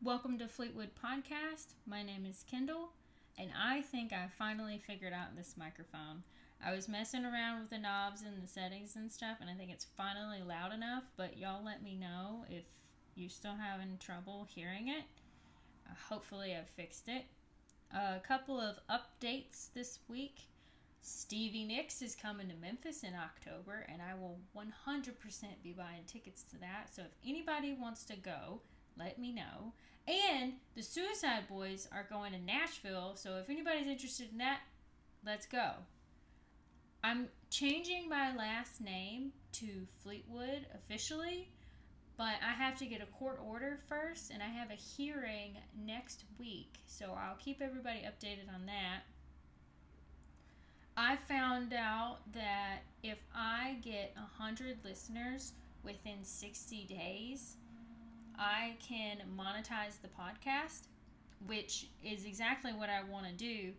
Welcome to Fleetwood Podcast. My name is Kendall, and I think I finally figured out this microphone. I was messing around with the knobs and the settings and stuff, and I think it's finally loud enough, but y'all let me know if you're still having trouble hearing it. Uh, hopefully, I've fixed it. a couple of updates this week. Stevie Nicks is coming to Memphis in October, and I will 100% be buying tickets to that. So if anybody wants to go, let me know. And the Suicide Boys are going to Nashville, so if anybody's interested in that, let's go. I'm changing my last name to Fleetwood officially, but I have to get a court order first, and I have a hearing next week, so I'll keep everybody updated on that. I found out that if I get 100 listeners within 60 days, I can monetize the podcast, which is exactly what I want to do.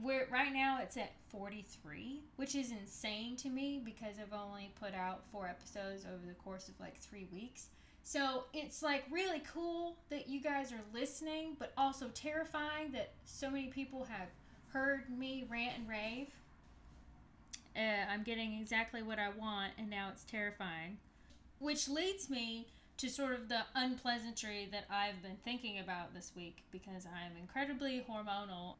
Where right now it's at 43, which is insane to me because I've only put out four episodes over the course of like 3 weeks. So it's like really cool that you guys are listening, but also terrifying that so many people have heard me rant and rave. Uh, I'm getting exactly what I want, and now it's terrifying. Which leads me to sort of the unpleasantry that I've been thinking about this week because I'm incredibly hormonal.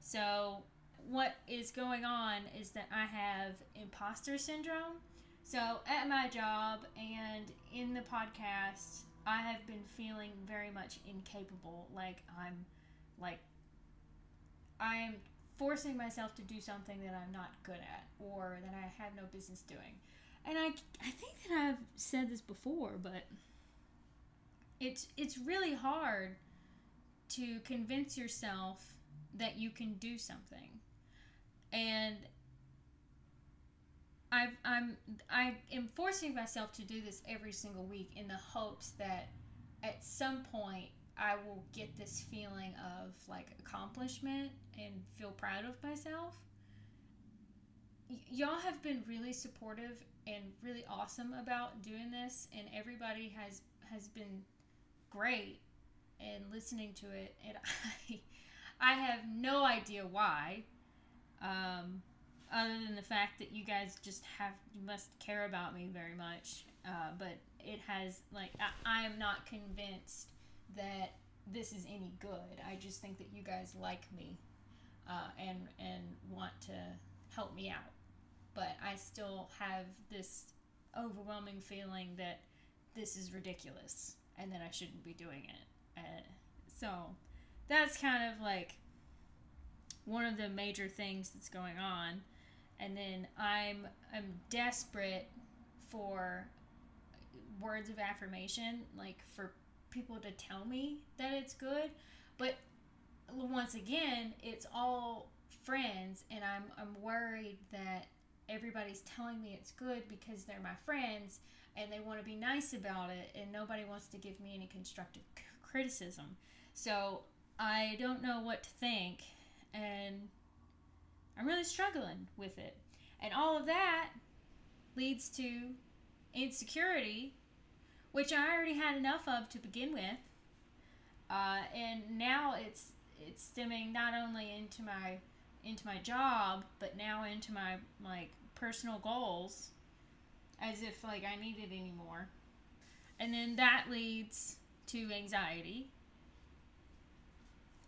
So, what is going on is that I have imposter syndrome. So, at my job and in the podcast, I have been feeling very much incapable. Like, I'm like, I am forcing myself to do something that I'm not good at or that I have no business doing. And I, I think that I've said this before, but it's it's really hard to convince yourself that you can do something. And i I'm I am forcing myself to do this every single week in the hopes that at some point I will get this feeling of like accomplishment and feel proud of myself. Y- y'all have been really supportive and really awesome about doing this and everybody has has been great and listening to it and I I have no idea why um, other than the fact that you guys just have you must care about me very much uh, but it has like I, I am not convinced that this is any good. I just think that you guys like me uh, and and want to help me out. But I still have this overwhelming feeling that this is ridiculous and then I shouldn't be doing it. Uh, so that's kind of like one of the major things that's going on. And then I'm I'm desperate for words of affirmation, like for people to tell me that it's good. But once again, it's all friends, and I'm I'm worried that everybody's telling me it's good because they're my friends and they want to be nice about it, and nobody wants to give me any constructive c- criticism. So I don't know what to think, and I'm really struggling with it. And all of that leads to insecurity which I already had enough of to begin with. Uh, and now it's it's stemming not only into my into my job, but now into my like personal goals, as if like I need it anymore. And then that leads to anxiety,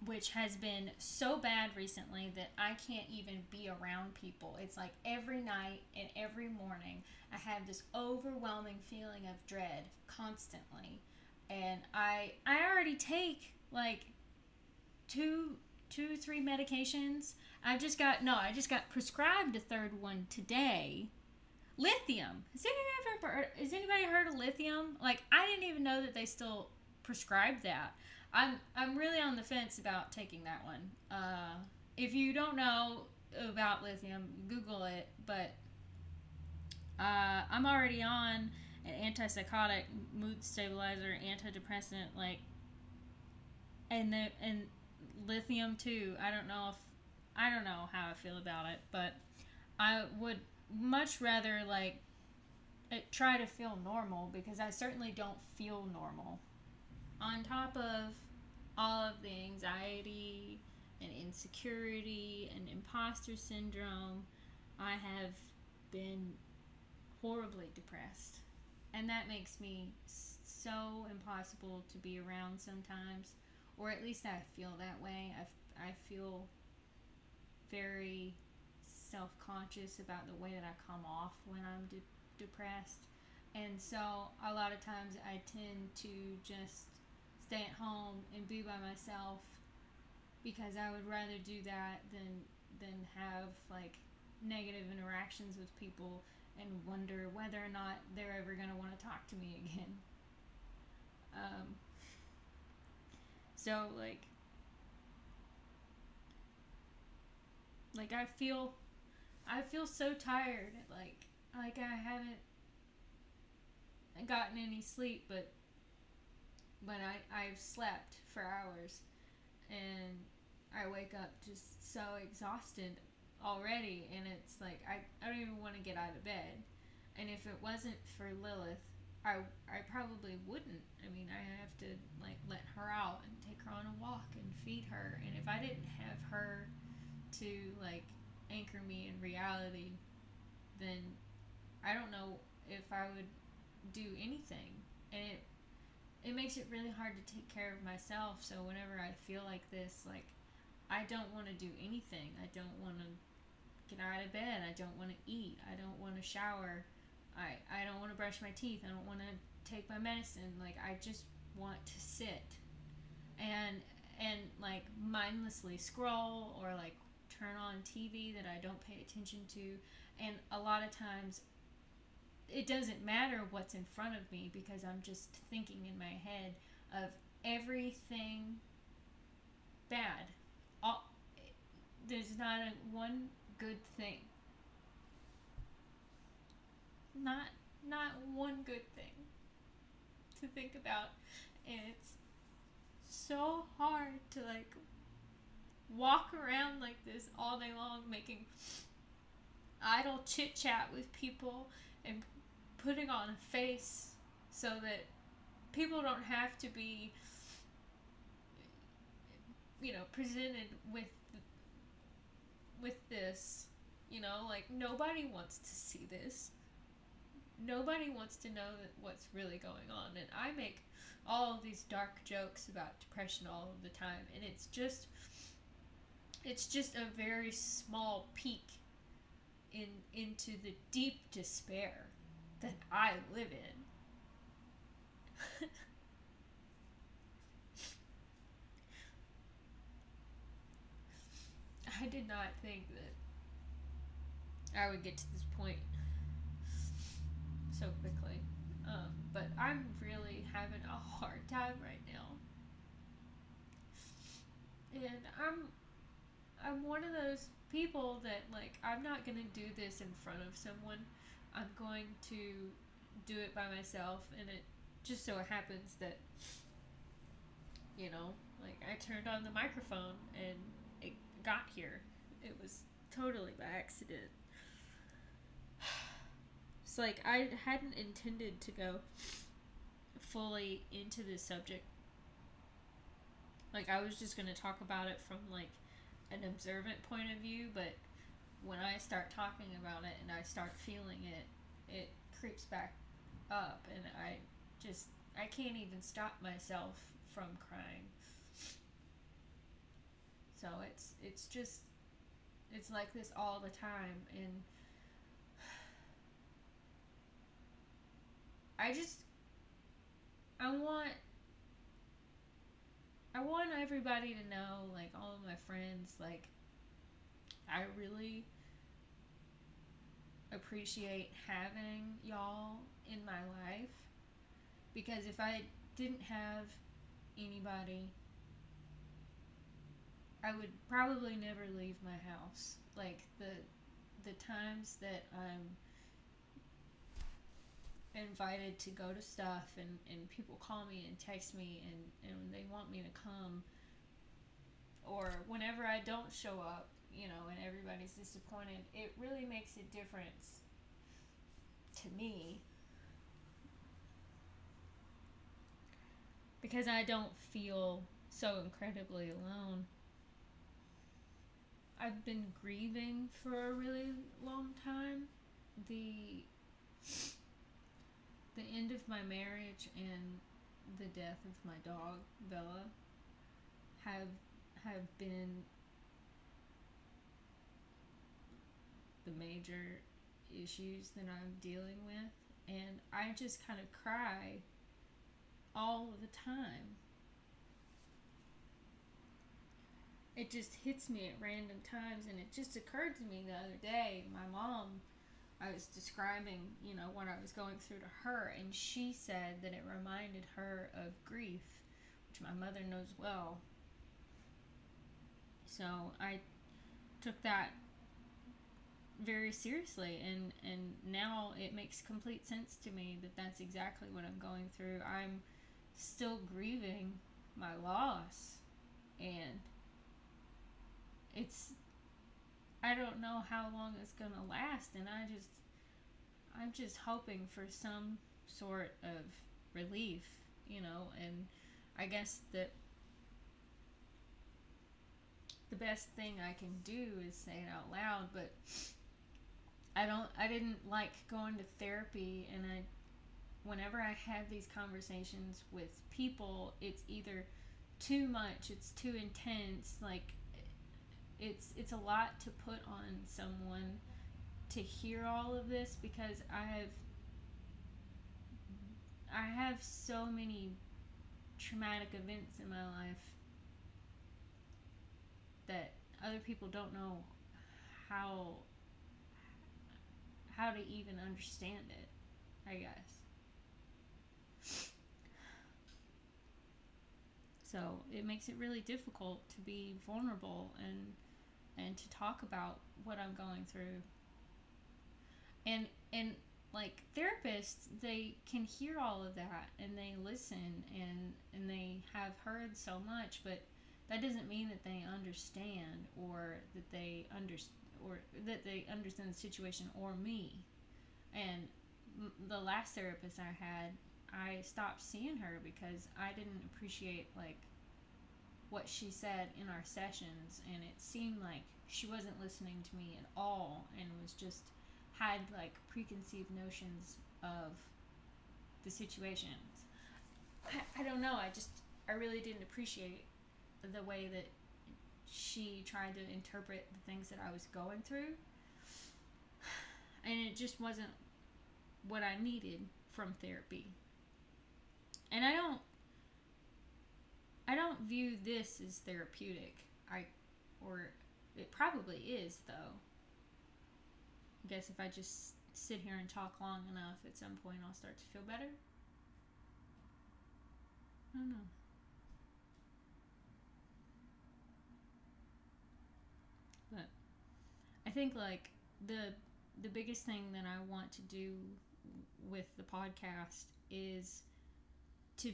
which has been so bad recently that I can't even be around people. It's like every night and every morning I have this overwhelming feeling of dread constantly. And I I already take like two two three medications. I just got no, I just got prescribed a third one today. Lithium. Has anybody ever has anybody heard of lithium? Like I didn't even know that they still prescribed that. I'm I'm really on the fence about taking that one. Uh, if you don't know about lithium, Google it. But uh, I'm already on an antipsychotic, mood stabilizer, antidepressant, like, and the and lithium too. I don't know if I don't know how I feel about it, but I would much rather like try to feel normal because I certainly don't feel normal. On top of all of the anxiety and insecurity and imposter syndrome, I have been horribly depressed. And that makes me so impossible to be around sometimes, or at least I feel that way. I, I feel very self conscious about the way that I come off when I'm de- depressed. And so a lot of times I tend to just stay at home and be by myself because I would rather do that than than have like negative interactions with people and wonder whether or not they're ever going to want to talk to me again. Um, so like like I feel I feel so tired like like I haven't gotten any sleep but but I I've slept for hours. And I wake up just so exhausted already and it's like I, I don't even want to get out of bed. And if it wasn't for Lilith I, I probably wouldn't I mean I have to like let her out and take her on a walk and feed her and if I didn't have her to like anchor me in reality then I don't know if I would do anything and it it makes it really hard to take care of myself so whenever I feel like this like I don't want to do anything. I don't want to get out of bed. I don't want to eat. I don't want to shower. I, I don't want to brush my teeth. I don't want to take my medicine. Like I just want to sit and and like mindlessly scroll or like turn on TV that I don't pay attention to. And a lot of times it doesn't matter what's in front of me because I'm just thinking in my head of everything bad all, there's not a one good thing. Not not one good thing to think about. And it's so hard to like walk around like this all day long making idle chit chat with people and putting on a face so that people don't have to be you know presented with with this you know like nobody wants to see this nobody wants to know what's really going on. And i make all of these dark jokes about depression all of the time. And it's just it's just a very small peek in into the deep despair that i live in. I did not think that I would get to this point so quickly. Um, but I'm really having a hard time right now. And I'm I'm one of those people that like I'm not going to do this in front of someone. I'm going to do it by myself and it just so happens that you know, like I turned on the microphone and it got here. It was totally by accident. It's like I hadn't intended to go fully into this subject. Like I was just going to talk about it from like an observant point of view, but when I start talking about it and I start feeling it, it creeps back up and I just I can't even stop myself from crying. So it's it's just it's like this all the time and I just I want I want everybody to know like all of my friends like I really appreciate having y'all in my life because if I didn't have anybody I would probably never leave my house. Like the the times that I'm invited to go to stuff and, and people call me and text me and, and they want me to come or whenever I don't show up, you know, and everybody's disappointed, it really makes a difference to me because I don't feel so incredibly alone. I've been grieving for a really long time. The the end of my marriage and the death of my dog Bella have have been the major issues that I'm dealing with and I just kind of cry all the time. It just hits me at random times, and it just occurred to me the other day. My mom, I was describing, you know, what I was going through to her, and she said that it reminded her of grief, which my mother knows well. So I took that very seriously and and now it makes complete sense to me that that's exactly what I'm going through. I'm still grieving my loss and it's I don't know how long it's going to last and I just I'm just hoping for some sort of relief, you know, and I guess that the best thing I can do is say it out loud, but I don't I didn't like going to therapy and I whenever I have these conversations with people, it's either too much, it's too intense, like it's it's a lot to put on someone to hear all of this because I have I have so many traumatic events in my life that other people don't know how how to even understand it, I guess. So it makes it really difficult to be vulnerable and and to talk about what I'm going through. And and like therapists, they can hear all of that and they listen and and they have heard so much, but that doesn't mean that they understand or that they understand or that they understand the situation or me. And the last therapist I had, I stopped seeing her because I didn't appreciate like what she said in our sessions and it seemed like she wasn't listening to me at all and was just had like preconceived notions of the situations. I, I don't know, I just I really didn't appreciate the way that she tried to interpret the things that I was going through. And it just wasn't what I needed from therapy. And I don't I don't view this as therapeutic. I or it probably is though. I guess if I just sit here and talk long enough at some point I'll start to feel better. I don't know. But I think like the the biggest thing that I want to do with the podcast is to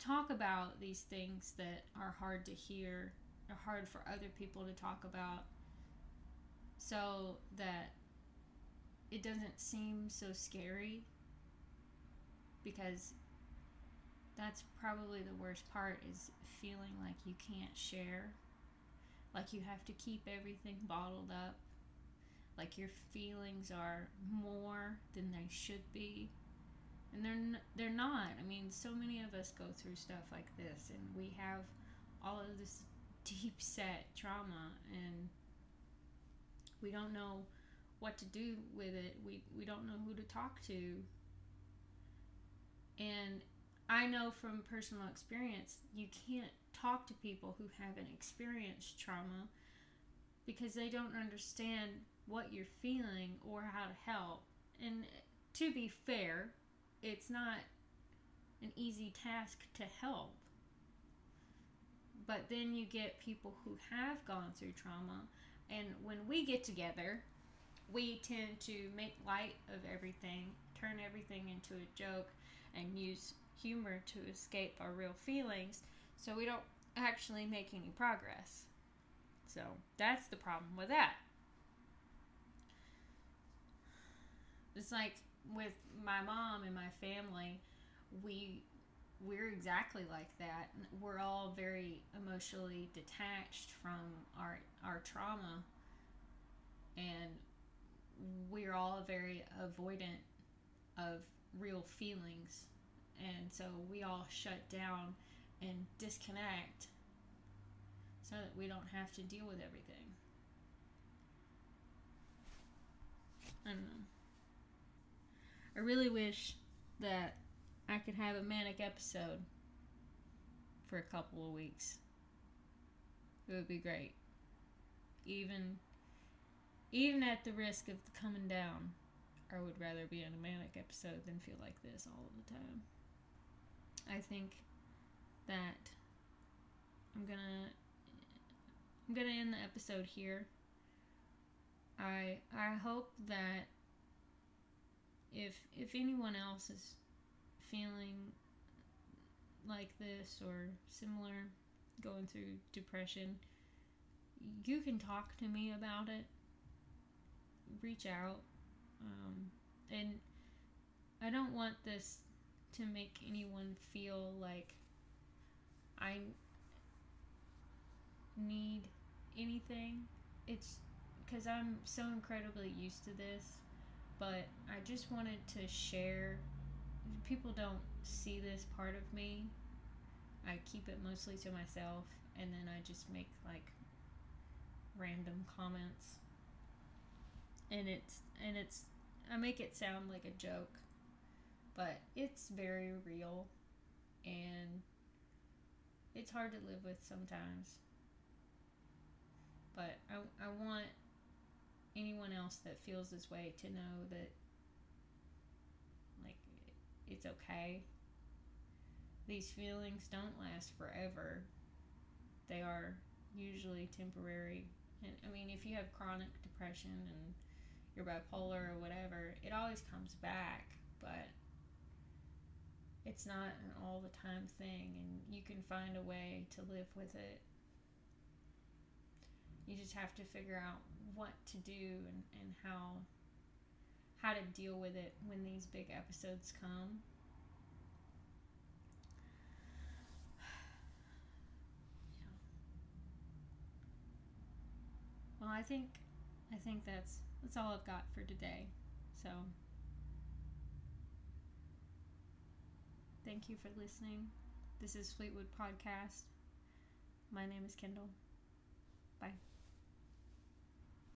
talk about these things that are hard to hear or hard for other people to talk about so that it doesn't seem so scary because that's probably the worst part is feeling like you can't share. Like you have to keep everything bottled up. Like your feelings are more than they should be and they're n- they're not. I mean so many of us go through stuff like this and we have all of this deep set trauma and we don't know what to do with it. We we don't know who to talk to. And i know from personal experience you can't talk to people who haven't experienced trauma because they don't understand what you're feeling or how to help. And to be fair, it's not an easy task to help. But then you get people who have gone through trauma, and when we get together, we tend to make light of everything, turn everything into a joke, and use humor to escape our real feelings so we don't actually make any progress. So that's the problem with that. It's like with my mom and my family, we we're exactly like that. We're all very emotionally detached from our our trauma, and we're all very avoidant of real feelings, and so we all shut down and disconnect so that we don't have to deal with everything. I don't know. I really wish that I could have a manic episode for a couple of weeks. It would be great. Even even at the risk of coming down, I would rather be in a manic episode than feel like this all the time. I think that I'm gonna I'm gonna end the episode here. I I hope that if if anyone else is feeling like this or similar, going through depression, you can talk to me about it. Reach out. Um, and I don't want this to make anyone feel like I need anything. It's because I'm so incredibly used to this, but I just wanted to share people don't see this part of me. I keep it mostly to myself and then I just make like random comments. And it's and it's I make it sound like a joke, but it's very real and it's hard to live with sometimes. But I, I want anyone else that feels this way to know that like it's okay. These feelings don't last forever. They are usually temporary. And I mean, if you have chronic depression and you're bipolar or whatever, it always comes back, but it's not an all the time thing, and you can find a way to live with it. You just have to figure out what to do and, and how how to deal with it when these big episodes come. Well, I think I think that's that's all I've got for today. So, thank you for listening. This is Fleetwood Podcast. My name is Kendall. Bye.